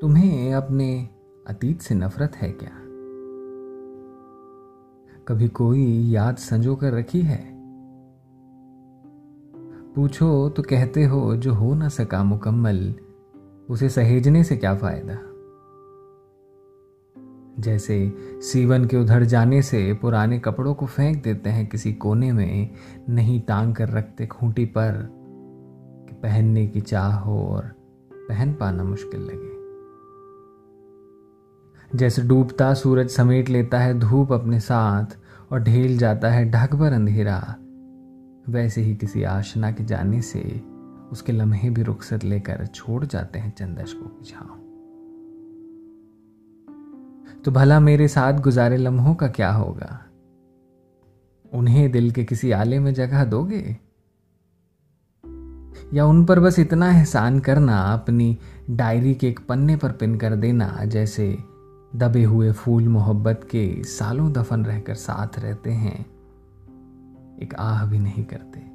तुम्हें अपने अतीत से नफरत है क्या? कभी कोई याद संजो कर रखी है? पूछो तो कहते हो जो हो ना सका मुकम्मल, उसे सहेजने से क्या फ़ायदा? जैसे सीवन के उधर जाने से पुराने कपड़ों को फेंक देते हैं किसी कोने में, नहीं टांग कर रखते खूंटी पर कि पहनने की चाह हो और पहन पाना मुश्किल लगे। जैसे डूबता सूरज समेट लेता है धूप अपने साथ और ढेल जाता है ढक भर अंधेरा। वैसे ही किसी आशना के जाने से उसके लम्हे भी रुखसत लेकर छोड़ जाते हैं चंदशकों की छाव तो भला मेरे साथ गुजारे लम्हों का क्या होगा? उन्हें दिल के किसी आले में जगह दोगे? या उन पर बस इतना एहसान करना, अपनी डायरी के एक पन्ने पर पिन कर देना, जैसे दबे हुए फूल मोहब्बत के सालों दफन रहकर साथ रहते हैं, एक आह भी नहीं करते।